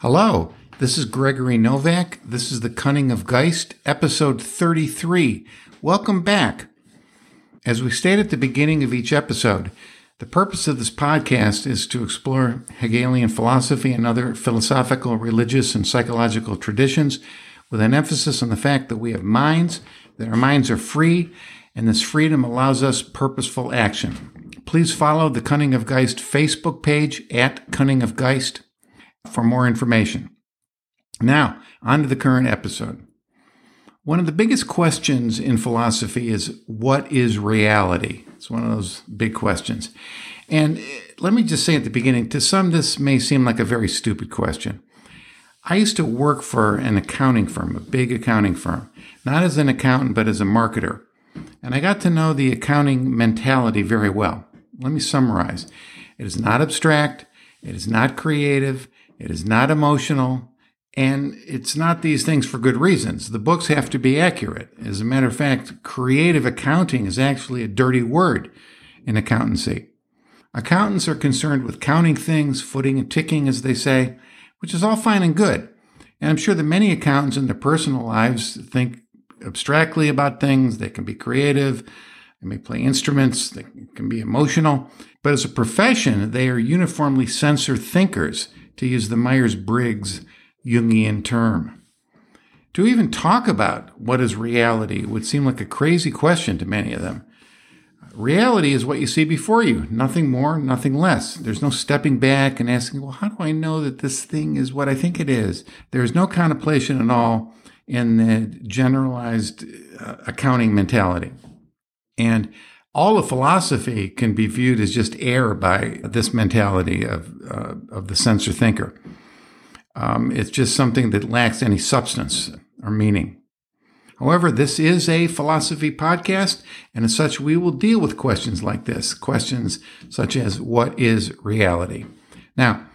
Hello, this is Gregory Novak. This is The Cunning of Geist, episode 33. Welcome back. As we state at the beginning of each episode, the purpose of this podcast is to explore Hegelian philosophy and other philosophical, religious, and psychological traditions with an emphasis on the fact that we have minds, that our minds are free, and this freedom allows us purposeful action. Please follow the Cunning of Geist Facebook page at Cunning of Geist for more information. Now, on to the current episode. One of the biggest questions in philosophy is what is reality? It's one of those big questions. And eh, let me just say at the beginning to some, this may seem like a very stupid question. I used to work for an accounting firm, a big accounting firm, not as an accountant, but as a marketer. And I got to know the accounting mentality very well. Let me summarize it is not abstract, it is not creative, it is not emotional, and it's not these things for good reasons. The books have to be accurate. As a matter of fact, creative accounting is actually a dirty word in accountancy. Accountants are concerned with counting things, footing and ticking, as they say, which is all fine and good. And I'm sure that many accountants in their personal lives think abstractly about things. They can be creative. They may play instruments. They can be emotional. But as a profession, they are uniformly sensor thinkers to use the Myers Briggs Jungian term. To even talk about what is reality would seem like a crazy question to many of them. Reality is what you see before you, nothing more, nothing less. There's no stepping back and asking, well, how do I know that this thing is what I think it is? There's no contemplation at all in the generalized uh, accounting mentality. And all of philosophy can be viewed as just air by this mentality of, uh, of the sensor thinker. Um, it's just something that lacks any substance or meaning. However, this is a philosophy podcast, and as such, we will deal with questions like this questions such as what is reality? Now,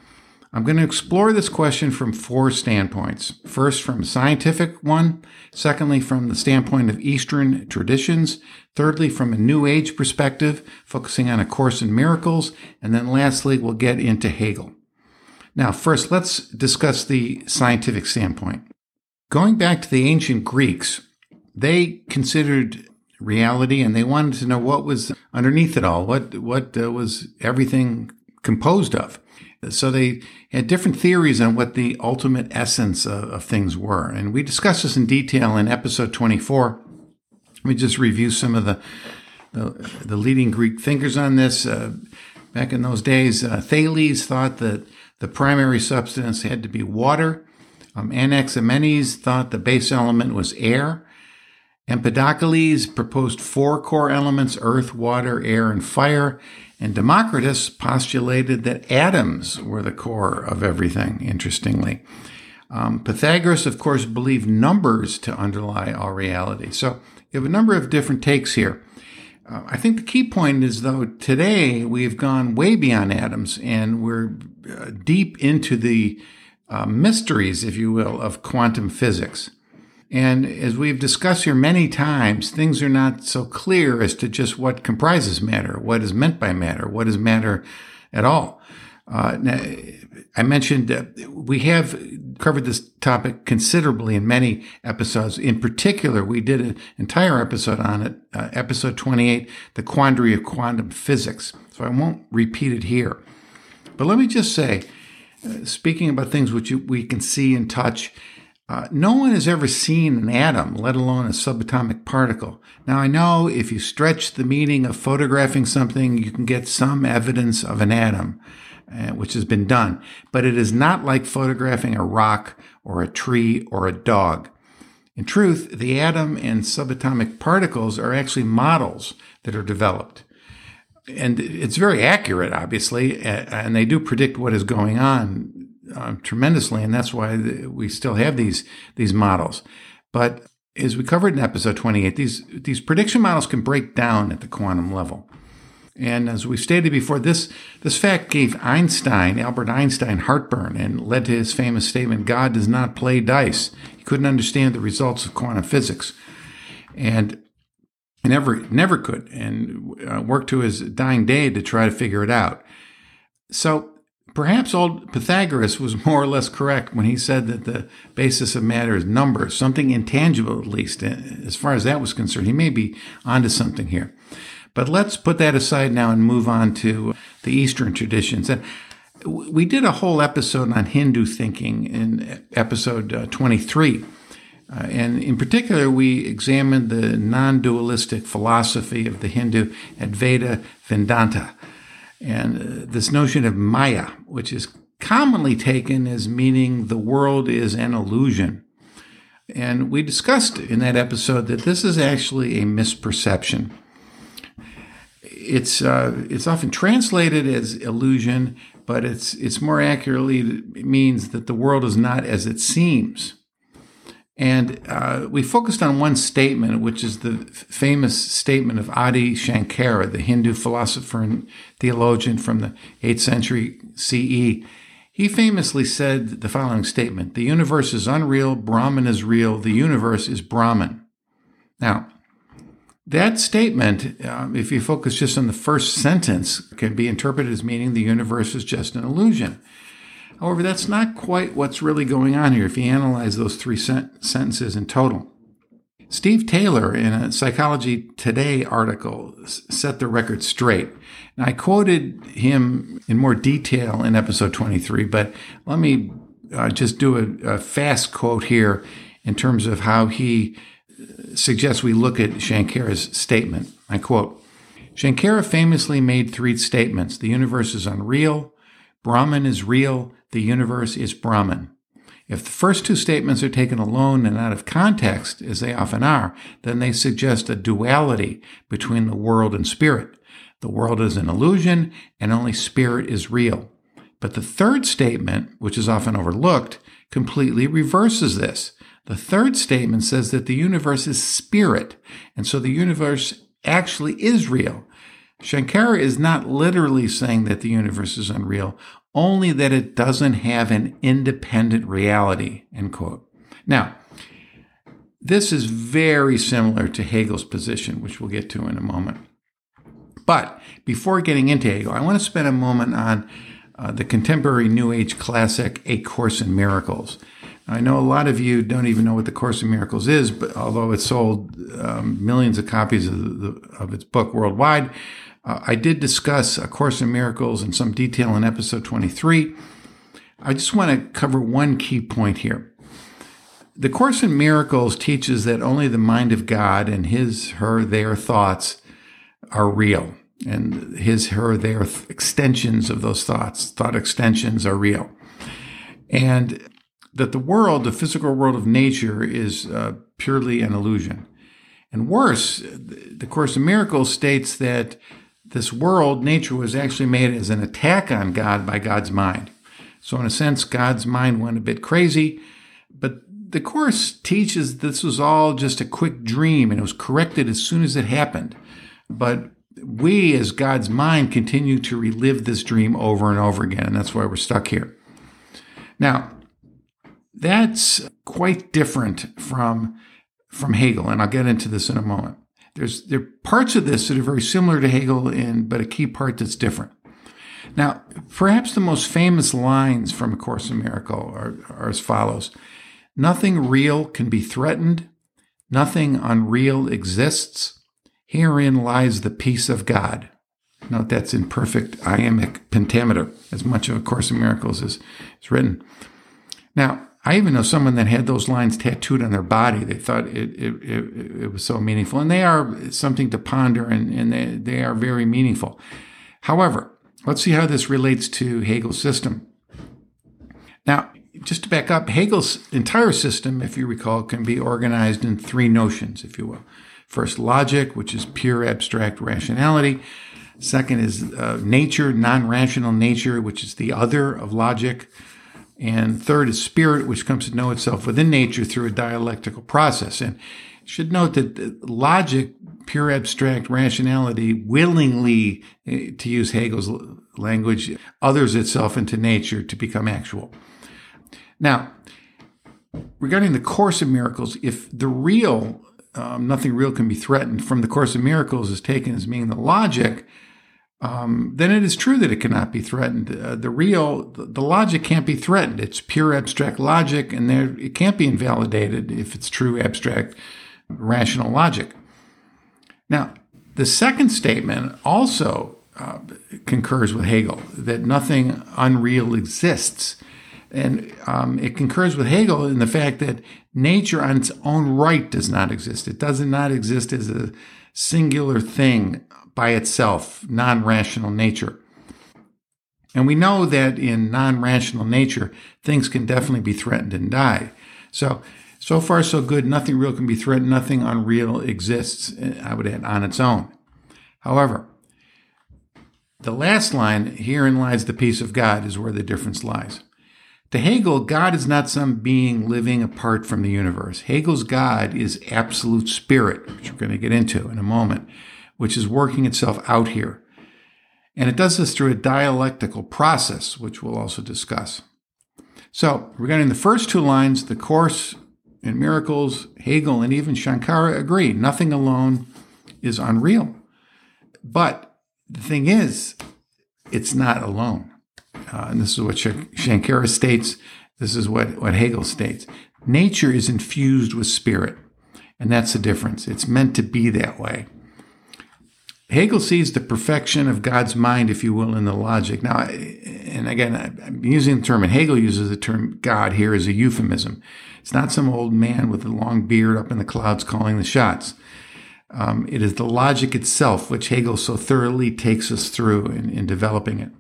I'm going to explore this question from four standpoints. First, from a scientific one. Secondly, from the standpoint of Eastern traditions. Thirdly, from a New Age perspective, focusing on A Course in Miracles. And then lastly, we'll get into Hegel. Now, first, let's discuss the scientific standpoint. Going back to the ancient Greeks, they considered reality and they wanted to know what was underneath it all, what, what uh, was everything composed of. So they had different theories on what the ultimate essence of, of, things were. And we discussed this in detail in episode 24. Let me just review some of the, the, the leading Greek thinkers on this. Uh, back in those days, uh, Thales thought that the primary substance had to be water. Um, Anaximenes thought the base element was air. Empedocles proposed four core elements earth, water, air, and fire. And Democritus postulated that atoms were the core of everything, interestingly. Um, Pythagoras, of course, believed numbers to underlie all reality. So you have a number of different takes here. Uh, I think the key point is, though, today we've gone way beyond atoms and we're uh, deep into the uh, mysteries, if you will, of quantum physics. And as we've discussed here many times, things are not so clear as to just what comprises matter, what is meant by matter, what is matter at all. Uh, I mentioned uh, we have covered this topic considerably in many episodes. In particular, we did an entire episode on it, uh, episode 28, The Quandary of Quantum Physics. So I won't repeat it here. But let me just say, uh, speaking about things which you, we can see and touch, uh, no one has ever seen an atom, let alone a subatomic particle. Now, I know if you stretch the meaning of photographing something, you can get some evidence of an atom, uh, which has been done. But it is not like photographing a rock or a tree or a dog. In truth, the atom and subatomic particles are actually models that are developed. And it's very accurate, obviously, and they do predict what is going on uh, tremendously, and that's why we still have these these models. But as we covered in episode 28, these these prediction models can break down at the quantum level. And as we stated before, this this fact gave Einstein, Albert Einstein, heartburn and led to his famous statement: "God does not play dice." He couldn't understand the results of quantum physics, and never never could, and uh, worked to his dying day to try to figure it out. So Perhaps old Pythagoras was more or less correct when he said that the basis of matter is numbers, something intangible at least. As far as that was concerned, he may be onto something here. But let's put that aside now and move on to the Eastern traditions. And we did a whole episode on Hindu thinking in episode uh, 23. Uh, and in particular, we examined the non dualistic philosophy of the Hindu Advaita Vedanta and uh, this notion of Maya, which is commonly taken as meaning the world is an illusion. And we discussed in that episode that this is actually a misperception. It's uh, it's often translated as illusion, but it's it's more accurately it means that the world is not as it seems. And uh, we focused on one statement, which is the famous statement of Adi Shankara, the Hindu philosopher and theologian from the 8th century CE. He famously said the following statement The universe is unreal, Brahman is real, the universe is Brahman. Now, that statement, um, if you focus just on the first sentence, can be interpreted as meaning the universe is just an illusion. However, that's not quite what's really going on here if you analyze those three sent- sentences in total. Steve Taylor, in a Psychology Today article, set the record straight. Now, I quoted him in more detail in episode 23, but let me uh, just do a, a fast quote here in terms of how he uh, suggests we look at Shankara's statement. I quote Shankara famously made three statements the universe is unreal, Brahman is real, the universe is Brahman. If the first two statements are taken alone and out of context, as they often are, then they suggest a duality between the world and spirit. The world is an illusion and only spirit is real. But the third statement, which is often overlooked, completely reverses this. The third statement says that the universe is spirit, and so the universe actually is real. Shankara is not literally saying that the universe is unreal, only that it doesn't have an independent reality, end quote. Now, this is very similar to Hegel's position, which we'll get to in a moment. But before getting into Hegel, I want to spend a moment on uh, the contemporary New Age classic, A Course in Miracles. I know a lot of you don't even know what the Course in Miracles is, but although it sold um, millions of copies of, the, of its book worldwide, uh, I did discuss A Course in Miracles in some detail in episode 23. I just want to cover one key point here. The Course in Miracles teaches that only the mind of God and his, her, their thoughts are real. And his, her, their extensions of those thoughts, thought extensions are real. And that the world, the physical world of nature, is uh, purely an illusion. And worse, the Course in Miracles states that this world, nature, was actually made as an attack on God by God's mind. So, in a sense, God's mind went a bit crazy, but the Course teaches this was all just a quick dream and it was corrected as soon as it happened. But we, as God's mind, continue to relive this dream over and over again, and that's why we're stuck here. Now, that's quite different from, from Hegel, and I'll get into this in a moment. There's there are parts of this that are very similar to Hegel, and but a key part that's different. Now, perhaps the most famous lines from A Course in Miracle are, are as follows: "Nothing real can be threatened. Nothing unreal exists. Herein lies the peace of God." Note that's in perfect iambic pentameter, as much of A Course in Miracles is, is written. Now, I even know someone that had those lines tattooed on their body. They thought it, it, it, it was so meaningful. And they are something to ponder and, and they, they are very meaningful. However, let's see how this relates to Hegel's system. Now, just to back up, Hegel's entire system, if you recall, can be organized in three notions, if you will. First, logic, which is pure abstract rationality. Second is uh, nature, non rational nature, which is the other of logic. And third is spirit, which comes to know itself within nature through a dialectical process. And should note that logic, pure abstract rationality, willingly, eh, to use Hegel's language, others itself into nature to become actual. Now, regarding the Course of Miracles, if the real, um, nothing real can be threatened from the Course of Miracles is taken as meaning the logic, um, then it is true that it cannot be threatened. Uh, the real, the logic can't be threatened. It's pure abstract logic, and there it can't be invalidated if it's true abstract rational logic. Now, the second statement also uh, concurs with Hegel that nothing unreal exists. And um, it concurs with Hegel in the fact that nature on its own right does not exist. It does not exist as a singular thing by itself, non rational nature. And we know that in non rational nature, things can definitely be threatened and die. So, so far, so good. Nothing real can be threatened. Nothing unreal exists, eh, I would add, on its own. However, the last line, herein lies the peace of God, is where the difference lies. To Hegel, God is not some being living apart from the universe. Hegel's God is absolute spirit, which we're going to get into in a moment, which is working itself out here. And it does this through a dialectical process, which we'll also discuss. So, regarding the first two lines, the Course in Miracles, Hegel, and even Shankara agree nothing alone is unreal. But the thing is, it's not alone. Uh, and this is what Shankara states. This is what, what Hegel states. Nature is infused with spirit. And that's the difference. It's meant to be that way. Hegel sees the perfection of God's mind, if you will, in the logic. Now, and again, I'm using the term, and Hegel uses the term God here as a euphemism. It's not some old man with a long beard up in the clouds calling the shots. Um, it is the logic itself which Hegel so thoroughly takes us through in, in developing it.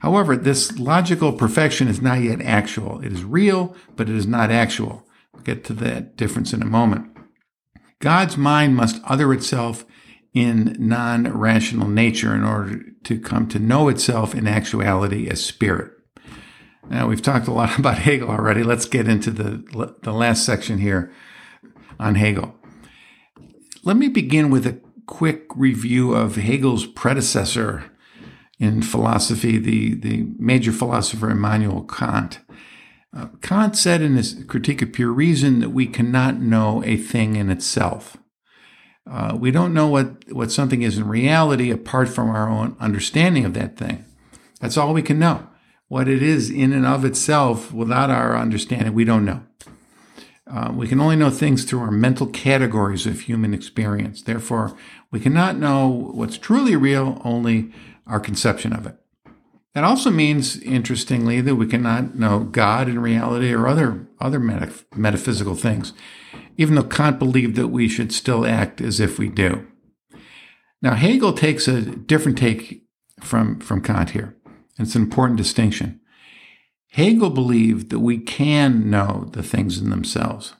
However, this logical perfection is not yet actual. It is real, but it is not actual. We'll get to that difference in a moment. God's mind must other itself in non rational nature in order to come to know itself in actuality as spirit. Now, we've talked a lot about Hegel already. Let's get into the, the last section here on Hegel. Let me begin with a quick review of Hegel's predecessor in philosophy, the, the major philosopher Immanuel Kant. Uh, Kant said in his Critique of Pure Reason that we cannot know a thing in itself. Uh, we don't know what, what something is in reality apart from our own understanding of that thing. That's all we can know. What it is in and of itself, without our understanding, we don't know. Uh, we can only know things through our mental categories of human experience. Therefore, we cannot know what's truly real, only our conception of it. That also means, interestingly, that we cannot know God in reality or other, other metaphysical things even though Kant believed that we should still act as if we do. Now, Hegel takes a different take from, from Kant here. It's an important distinction. Hegel believed that we can know the things in themselves.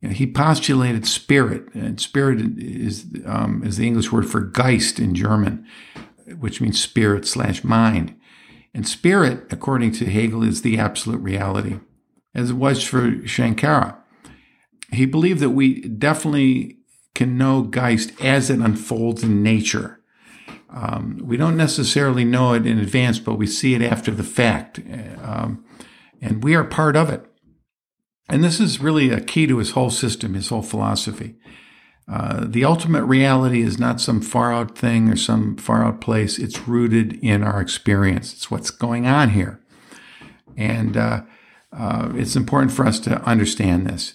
You know, he postulated spirit, and spirit is, um, is the English word for Geist in German, which means spirit slash mind. And spirit, according to Hegel, is the absolute reality, as it was for Shankara he believed that we definitely can know Geist as it unfolds in nature. Um, we don't necessarily know it in advance, but we see it after the fact. Um, and we are part of it. And this is really a key to his whole system, his whole philosophy. Uh, the ultimate reality is not some far out thing or some far out place. It's rooted in our experience. It's what's going on here. And uh, uh, it's important for us to understand this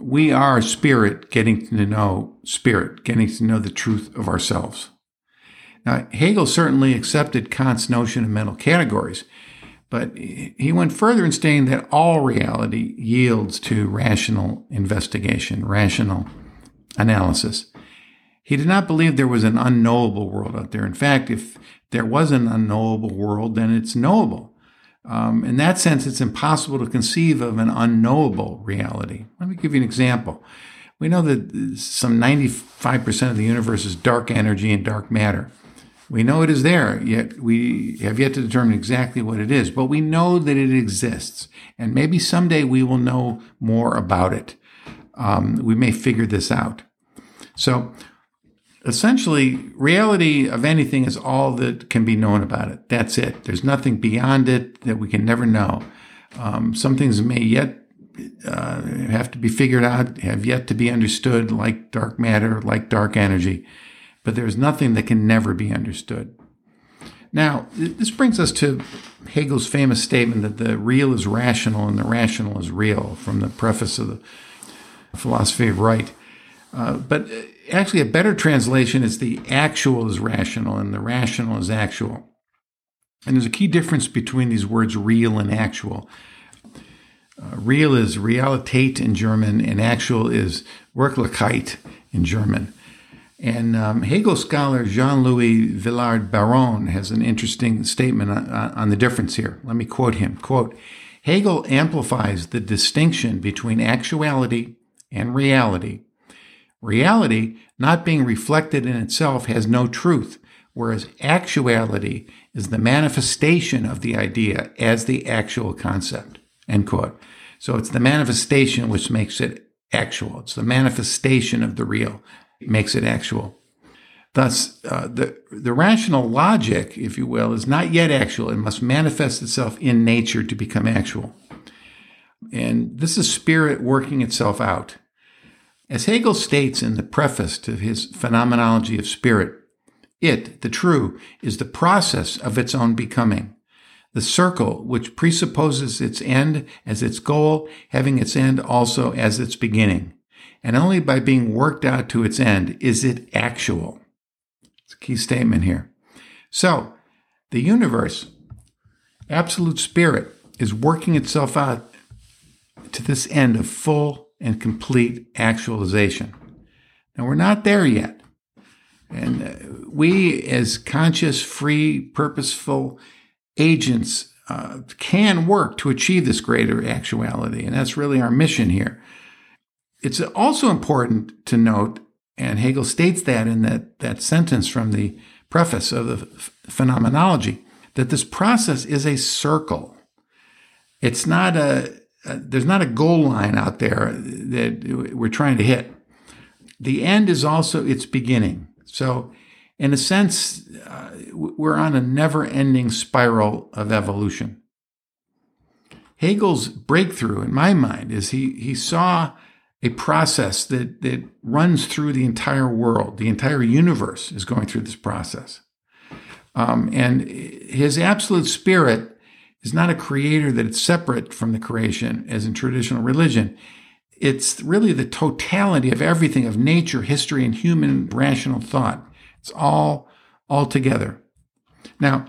we are spirit getting to know spirit, getting to know the truth of ourselves. Now, Hegel certainly accepted Kant's notion of mental categories, but he went further in stating that all reality yields to rational investigation, rational analysis. He did not believe there was an unknowable world out there. In fact, if there was an unknowable world, then it's knowable. Um, in that sense, it's impossible to conceive of an unknowable reality. Let me give you an example. We know that some 95% of the universe is dark energy and dark matter. We know it is there, yet we have yet to determine exactly what it is, but we know that it exists. And maybe someday we will know more about it. Um, we may figure this out. So, essentially, reality of anything is all that can be known about it. That's it. There's nothing beyond it that we can never know. Um, some things may yet uh, have to be figured out, have yet to be understood, like dark matter, like dark energy. But there's nothing that can never be understood. Now, this brings us to Hegel's famous statement that the real is rational and the rational is real from the preface of the philosophy of right. Uh, but actually, a better translation is the actual is rational and the rational is actual. And there's a key difference between these words real and actual. Uh, real is Realität in German, and actual is Wirklichkeit in German. And um, Hegel scholar Jean Louis Vieillard-Baron has an interesting statement on, on the difference here. Let me quote him. Quote, Hegel amplifies the distinction between actuality and reality. Reality, not being reflected in itself, has no truth, whereas actuality is the manifestation of the idea as the actual concept. End quote. So it's the manifestation which makes it actual. It's the manifestation of the real makes it actual. Thus, uh, the, the rational logic, if you will, is not yet actual. It must manifest itself in nature to become actual. And this is spirit working itself out. As Hegel states in the preface to his Phenomenology of Spirit, it, the true, is the process of its own becoming. The circle, which presupposes its end as its goal, having its end also as its beginning and only by being worked out to its end is it actual. It's a key statement here. So, the universe, absolute spirit, is working itself out to this end of full and complete actualization. Now, we're not there yet. And uh, we, as conscious, free, purposeful agents, uh, can work to achieve this greater actuality. And that's really our mission here. It's also important to note, and Hegel states that in that, that sentence from the preface of the phenomenology, that this process is a circle. It's not a, a there's not a goal line out there that we're trying to hit. The end is also its beginning. So, in a sense, uh, we're on a never ending spiral of evolution. Hegel's breakthrough, in my mind, is he, he saw a process that, that runs through the entire world. The entire universe is going through this process. Um, and his absolute spirit is not a creator that is separate from the creation, as in traditional religion. It's really the totality of everything of nature, history, and human rational thought. It's all all together. Now,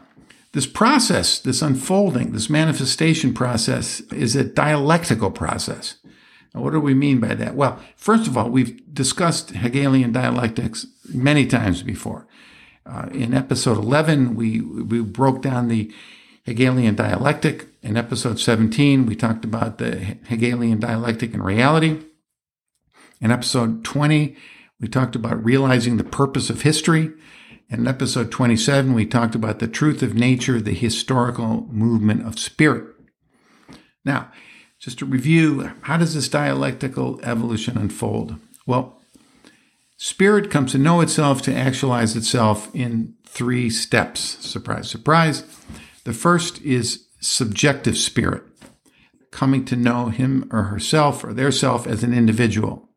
this process, this unfolding, this manifestation process is a dialectical process. Now, what do we mean by that? Well, first of all, we've discussed Hegelian dialectics many times before. Uh, in episode 11, we, we broke down the Hegelian dialectic. In episode 17, we talked about the Hegelian dialectic and reality. In episode 20, we talked about realizing the purpose of history. In episode 27, we talked about the truth of nature, the historical movement of spirit. Now, just to review, how does this dialectical evolution unfold? Well, spirit comes to know itself, to actualize itself in three steps. Surprise, surprise. The first is subjective spirit, coming to know him or herself or their self as an individual.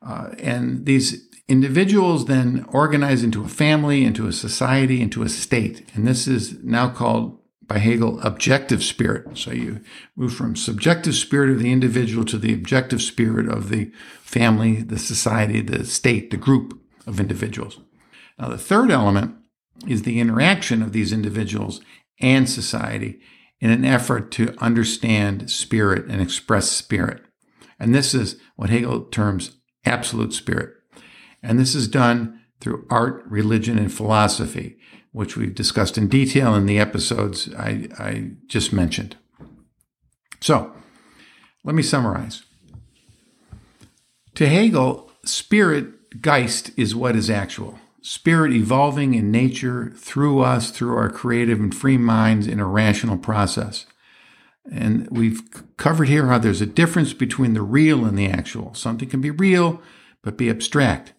Uh, and these individuals then organize into a family, into a society, into a state. And this is now called by Hegel, objective spirit. So you move from subjective spirit of the individual to the objective spirit of the family, the society, the state, the group of individuals. Now, the third element is the interaction of these individuals and society in an effort to understand spirit and express spirit. And this is what Hegel terms absolute spirit. And this is done through art, religion, and philosophy which we've discussed in detail in the episodes I, I just mentioned. So, let me summarize. To Hegel, spirit, Geist, is what is actual. Spirit evolving in nature through us, through our creative and free minds in a rational process. And we've covered here how there's a difference between the real and the actual. Something can be real, but be abstract.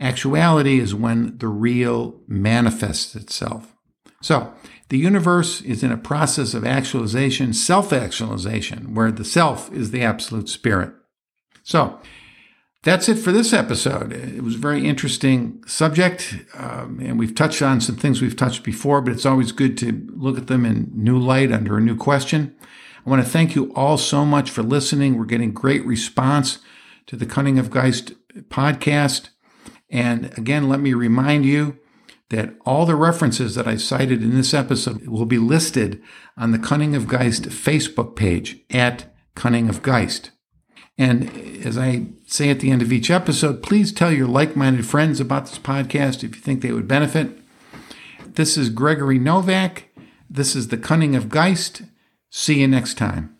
Actuality is when the real manifests itself. So, the universe is in a process of actualization, self actualization, where the self is the absolute spirit. So, That's it for this episode. It was a very interesting subject, um, and we've touched on some things we've touched before, but it's always good to look at them in new light under a new question. I want to thank you all so much for listening. We're getting great response to the Cunning of Geist podcast. And again, let me remind you that all the references that I cited in this episode will be listed on the Cunning of Geist Facebook page at Cunning of Geist. And as I say at the end of each episode, please tell your like minded friends about this podcast if you think they would benefit. This is Gregory Novak. This is The Cunning of Geist. See you next time.